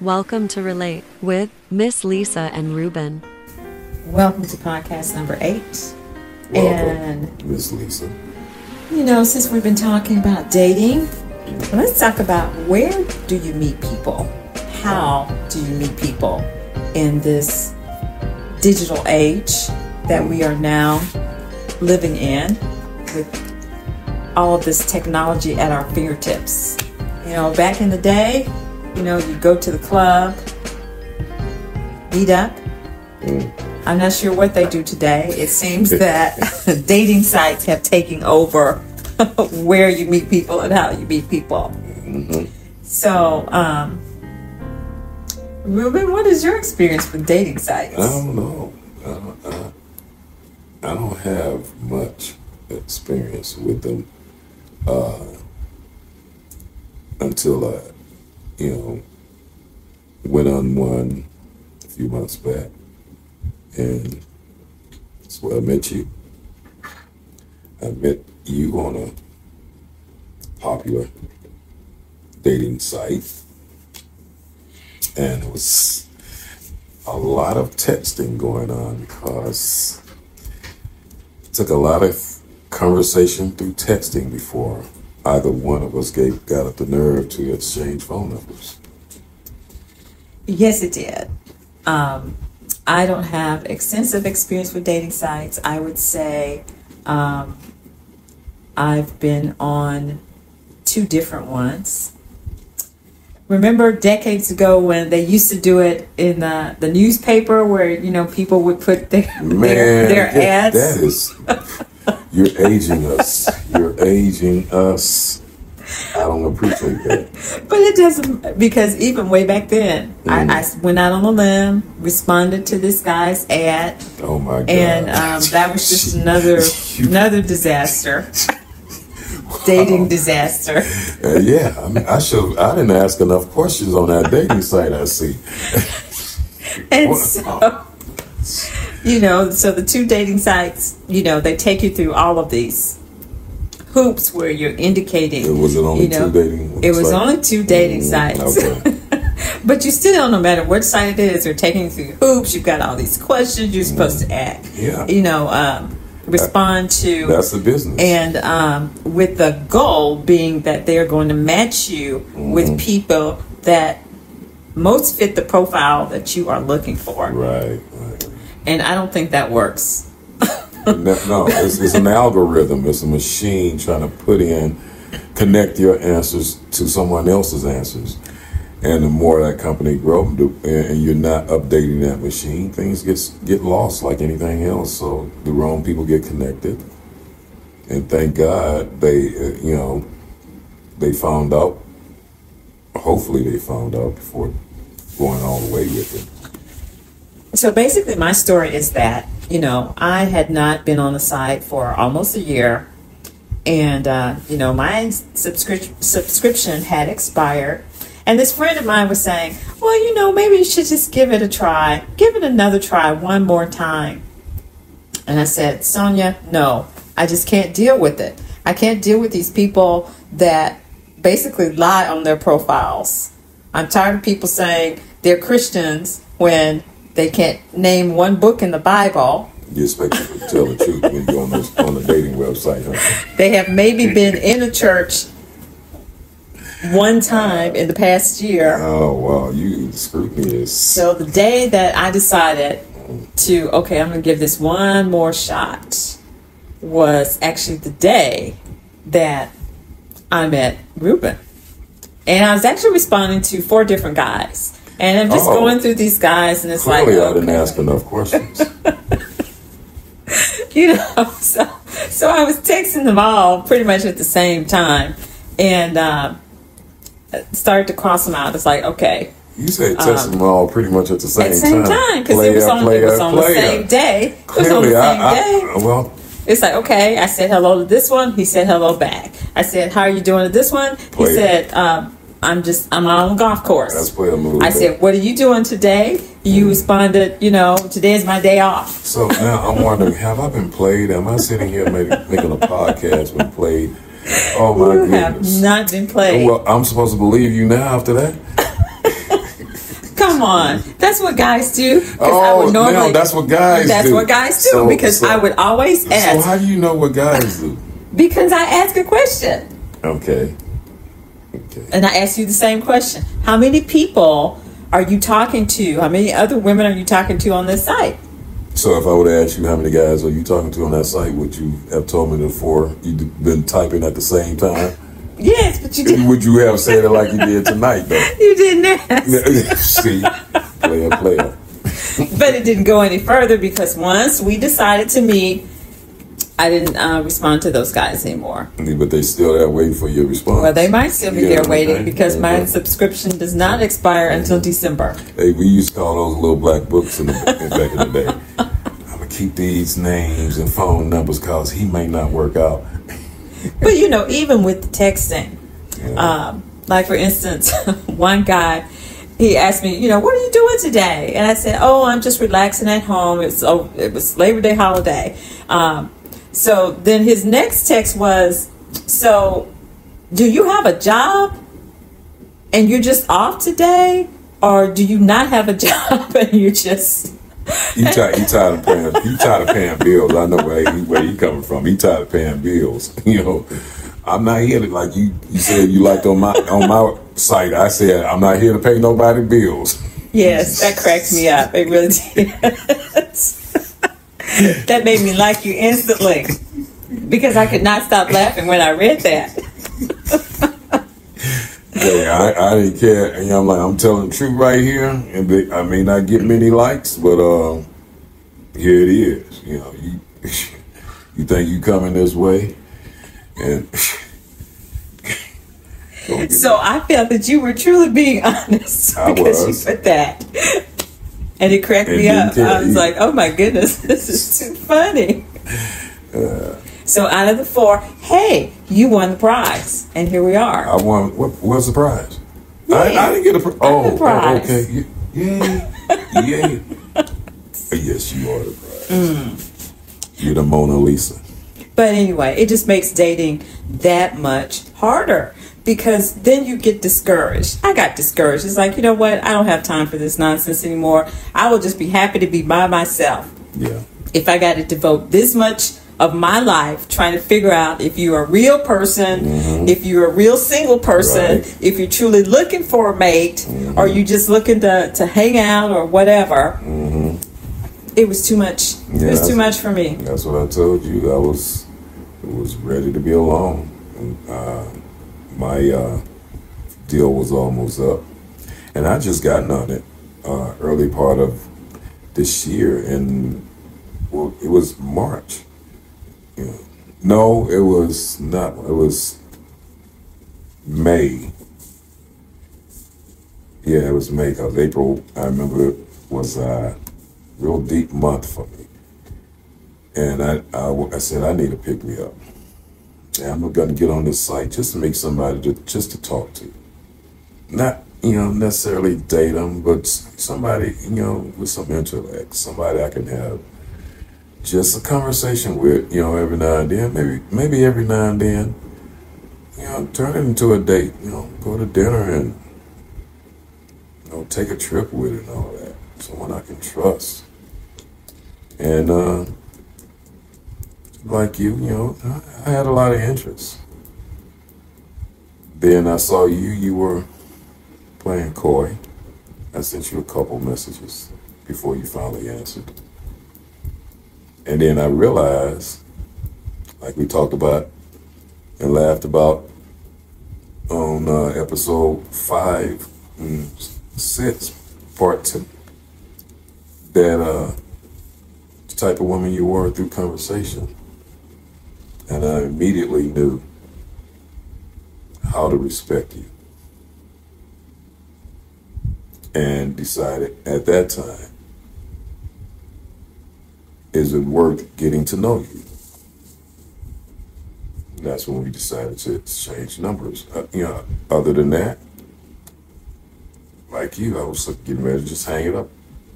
Welcome to Relate with Miss Lisa and Ruben. Welcome to podcast number eight. Welcome, And, Miss Lisa. you know, since we've been talking about dating, let's talk about where do you meet people? How do you meet people in this digital age that we are now living in with all of this technology at our fingertips? You know, back in the day, you know, you go to the club, meet up, I'm not sure what they do today. It seems that dating sites have taken over where you meet people and how you meet people. So, um, Ruben, what is your experience with dating sites? I don't know. I don't, I, I don't have much experience with them uh, until I, you know, went on one a few months back, and that's where I met you. I met you on a popular dating site, and it was a lot of texting going on because it took a lot of conversation through texting before either one of us gave, got up the nerve to exchange phone numbers. Yes, it did. Um, I don't have extensive experience with dating sites. I would say um, I've been on two different ones. Remember decades ago when they used to do it in the, the newspaper where, you know, people would put their, Man, their, their that- ads? that is, you're aging us. You're aging us. I don't appreciate that. But it doesn't because even way back then, Mm. I, I went out on a limb, responded to this guy's ad, Oh my god! and um, that was just another another disaster, dating disaster. Uh, yeah, I, mean, I should. I didn't ask enough questions on that dating site. I see. And so, you know, so the two dating sites, you know, they take you through all of these hoops where you're indicating. It was it only you know, two dating. It was sites? only two dating Mm, sites. Okay. But you still, no matter what site it is, they're taking you through hoops. You've got all these questions you're supposed to ask. Yeah. You know, um, respond to. That's the business. and um, with the goal being that they're going to match you Mm-hmm. with people that most fit the profile that you are looking for. right. And I don't think that works. no, it's, it's an algorithm. It's a machine trying to put in, connect your answers to someone else's answers. And the more that company grows, and you're not updating that machine, things get get lost like anything else. So the wrong people get connected. And thank God they, uh, you know, they found out. Hopefully, they found out before going all the way with it. So basically, my story is that, you know, I had not been on the site for almost a year. And, uh, you know, my subscri- subscription had expired. And this friend of mine was saying, well, you know, maybe you should just give it a try. Give it another try one more time. And I said, Sonia, no, I just can't deal with it. I can't deal with these people that basically lie on their profiles. I'm tired of people saying they're Christians when they can't name one book in the Bible. You expect to tell the truth when you're on, those, on the dating website, huh? They have maybe been in a church one time in the past year. Oh wow, you scrutiny is So the day that I decided to, okay, I'm going to give this one more shot was actually the day that I met Ruben. And I was actually responding to four different guys. And I'm just Oh. going through these guys, and it's clearly like, I didn't ask enough questions. you know, so so I was texting them all pretty much at the same time, and uh, started to cross them out. It's like, okay, You say text them all pretty much at the same, at the same time because it was Player, on, it was on the same day. It was on Clearly, the same I, day. I, well, It's like, okay, I said hello to this one. He said hello back. I said, how are you doing to this one? He said, um, I'm just, I'm on a golf course. that's player move. I said, what are you doing today? You responded, you know, today is my day off. So now I'm wondering, have I been played? Am I sitting here making, making a podcast been played? Oh my You have goodness. not been played. Well, I'm supposed to believe you now after that? Come on, that's what guys do. Oh, now that's what guys That's do. what guys do So- because so- I would always ask. So how do you know what guys do? because I ask a question Okay. Okay. and I ask you the same question: How many people are you talking to? How many other women are you talking to on this site? So if I would ask you how many guys are you talking to on that site, would you have told me before you'd been typing at the same time? Yes, but you didn't. would you have said it like you did tonight, though? You didn't ask. See, player, player. but it didn't go any further because once we decided to meet, I didn't uh, respond to those guys anymore. But they still there waiting for your response. Well, they might still be Yeah, there waiting okay. because my Okay. subscription does not expire until December. Hey, we used to call those little black books in the back in the day. I'm gonna keep these names and phone numbers cause he may not work out. But you know, even with the texting, Yeah. um, like for instance, one guy he asked me, you know, what are you doing today? And I said, oh, I'm just relaxing at home. It's oh, it was Labor Day holiday. Um, so then his next text was, so do you have a job and you're just off today, or do you not have a job and you're just He tired, he tired of paying. He tired of paying bills. I know where he, where he coming from. He tired of paying bills. You know, I'm not here to like you. You said you liked on my on my site. I said I'm not here to pay nobody bills. Yes, that cracked me up. It really did. that made me like you instantly because I could not stop laughing when I read that. Yeah, I, I didn't care. And I'm like, I'm telling the truth right here, and they, I may not get many likes, but uh, here it is. You know, you you think you coming this way, and So I felt that you were truly being honest I because was. you put that. And it cracked me up. I was like, oh my goodness, this is too funny. so out of the four, hey, you won the prize. And here we are. I won. What was the prize? I, Yeah. I didn't get a pri- oh, the prize. oh, okay. Y- Yay, yay. yes, you are the prize. Mm. You're the Mona Lisa. But anyway, it just makes dating that much harder because then you get discouraged. I got discouraged. It's like, you know what? I don't have time for this nonsense anymore. I will just be happy to be by myself. Yeah. If I got to devote this much of my life trying to figure out if you're a real person, mm-hmm. if you're a real single person, Right. if you're truly looking for a mate, mm-hmm. or you just looking to, to hang out or whatever, mm-hmm. it was too much. it was too much for me. That's what I told you. I was was ready to be alone. And, uh, my uh, deal was almost up, and I just gotten on it uh, early part of this year, and well, it was March. No, it was not. It was May. Yeah, it was May. Cause April, I remember, was a real deep month for me. And I, I, I said, I need to pick me up. And I'm to get on this site just to make somebody to, just to talk to. Not, you know, necessarily date them, but somebody, you know, with some intellect, somebody I can have just a conversation with, you know, every now and then, maybe, maybe every now and then, you know, turn it into a date, you know, go to dinner and, you know, take a trip with it and all that. Someone I can trust. And, uh, like you, you know, I, had a lot of interest. Then I saw you, you were playing coy. I sent you a couple messages before you finally answered. And then I realized, like we talked about and laughed about on uh, episode five and six, part two, that uh, the type of woman you were through conversation. And I immediately knew how to respect you. And decided at that time, is it worth getting to know you? That's when we decided to exchange numbers. Uh, you know, other than that, like you, I was getting ready to just hang it up,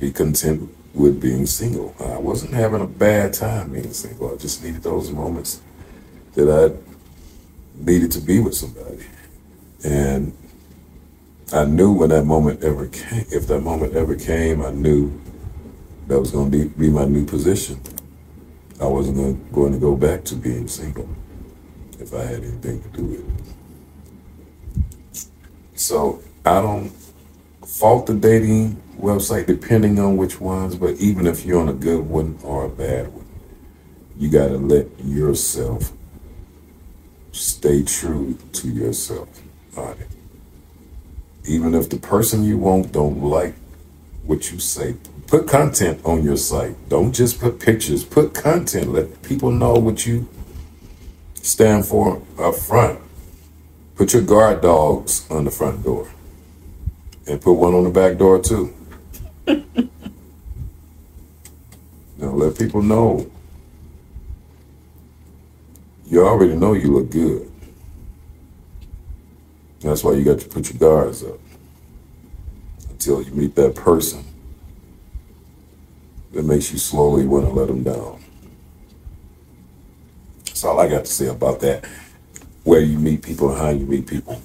be content with being single. I wasn't having a bad time being single. I just needed those moments that I needed to be with somebody. And I knew when that moment ever came, if that moment ever came, I knew that was going to be, my new position. I wasn't gonna, going to go back to being single if I had anything to do with it. So I don't fault the dating website depending on which ones, but even if you're on a good one or a bad one, you got to let yourself stay true to yourself it. Even if the person you want don't like what you say put content on your site. Don't just put pictures put content. Let people know what you stand for up front. Put your guard dogs on the front door. And put one on the back door too. Now let people know you already know you look good that's why you got to put your guards up until you meet that person that makes you slowly want to let them down. That's all I got to say about that. Where you meet people and how you meet people.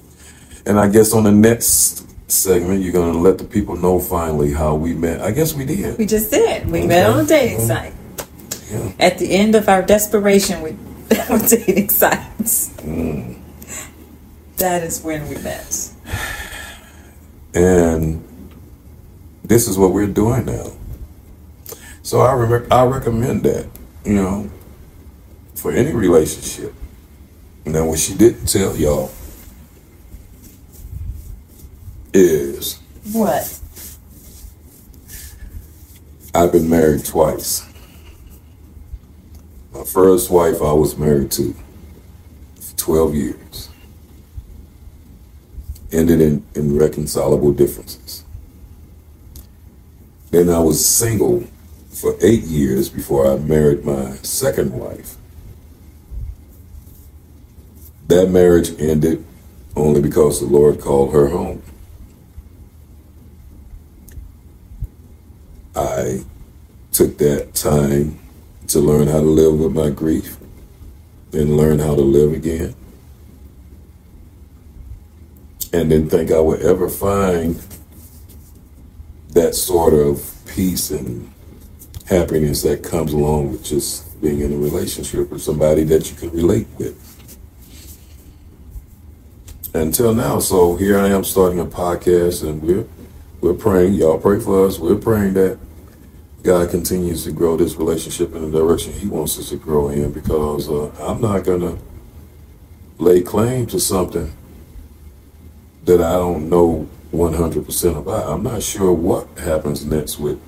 And I guess on the next segment, you're going to let the people know finally how we met. I guess we did. We just did. We okay. met on a dating mm-hmm. site. Yeah. At the end of our desperation with, with dating sites. Mm. That is when we met. And this is what we're doing now. So I re- I recommend that, you know, for any relationship. Now, what she didn't tell y'all is what I've been married twice. My first wife I was married to for 12 years ended in irreconcilable differences. Then I was single for eight years before I married my second wife. That marriage ended only because the Lord called her home. I took that time to learn how to live with my grief and learn how to live again and didn't think I would ever find that sort of peace and happiness that comes along with just being in a relationship with somebody that you can relate with. Until now, so here I am starting a podcast, and we're we're praying. Y'all pray for us. We're praying that God continues to grow this relationship in the direction He wants us to grow in. Because uh, I'm not gonna lay claim to something that I don't know 100% about. I'm not sure what happens next with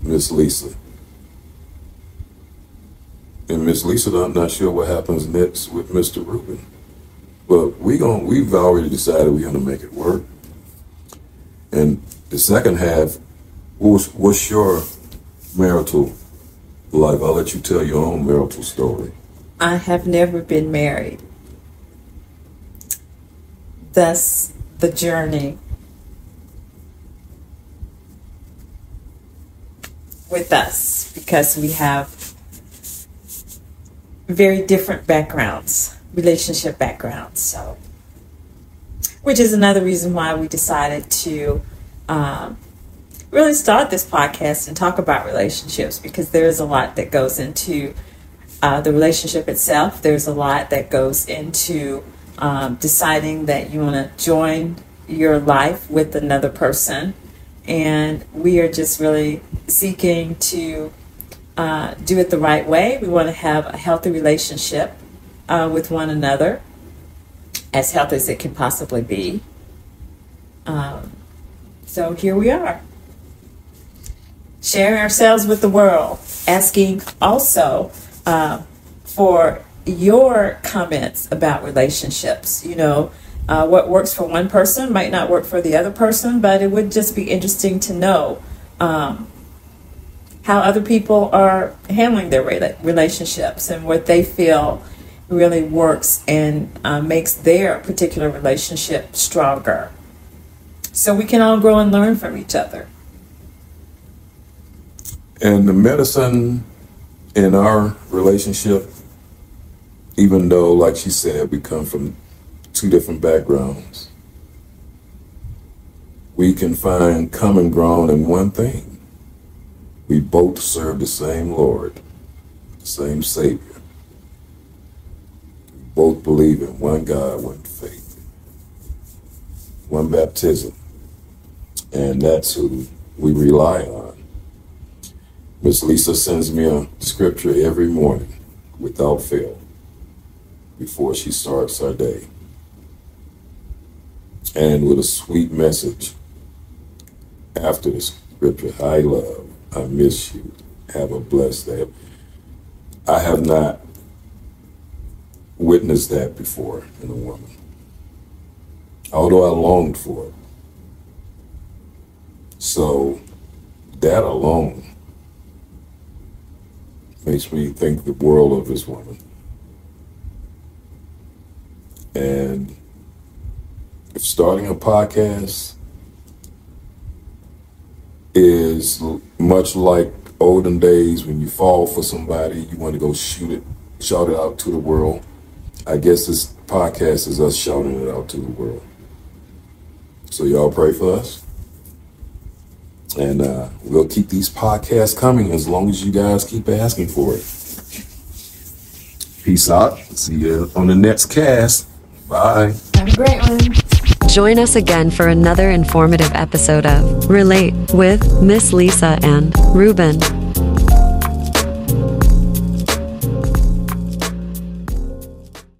Miss Lisa. And Miss Lisa, I'm not sure what happens next with Mr. Ruben. But we going we've already decided we're gonna make it work. And the second half, what's, what's your marital life? I'll let you tell your own marital story. I have never been married. Thus, the journey with us because we have very different backgrounds, relationship backgrounds. So, which is another reason why we decided to um, really start this podcast and talk about relationships because there is a lot that goes into uh, the relationship itself. There's a lot that goes into um, deciding that you want to join your life with another person. And we are just really seeking to uh, do it the right way. We want to have a healthy relationship uh, with one another, as healthy as it can possibly be. Um, so here we are, sharing ourselves with the world, asking also uh, for your comments about relationships. You know, uh, what works for one person might not work for the other person, but it would just be interesting to know um, how other people are handling their relationships and what they feel really works and uh, makes their particular relationship stronger. So we can all grow and learn from each other. And the medicine in our relationship even though, like she said, we come from two different backgrounds. we can find common ground in one thing. We both serve the same Lord, the same Savior. We both believe in one God, one faith, one baptism. And that's who we rely on. Miss Lisa sends me a scripture every morning without fail before she starts her day. And with a sweet message after the scripture, I love, I miss you, have a blessed day. I have not witnessed that before in a woman, although I longed for it. So that alone makes me think the world of this woman. And if starting a podcast is much like olden days when you fall for somebody, you want to go shoot it, shout it out to the world. I guess this podcast is us shouting it out to the world. So y'all pray for us. And uh, we'll keep these podcasts coming as long as you guys keep asking for it. Peace out. See you on the next cast. Bye. Have a great one. Join us again for another informative episode of Relate with Miss Lisa and Ruben.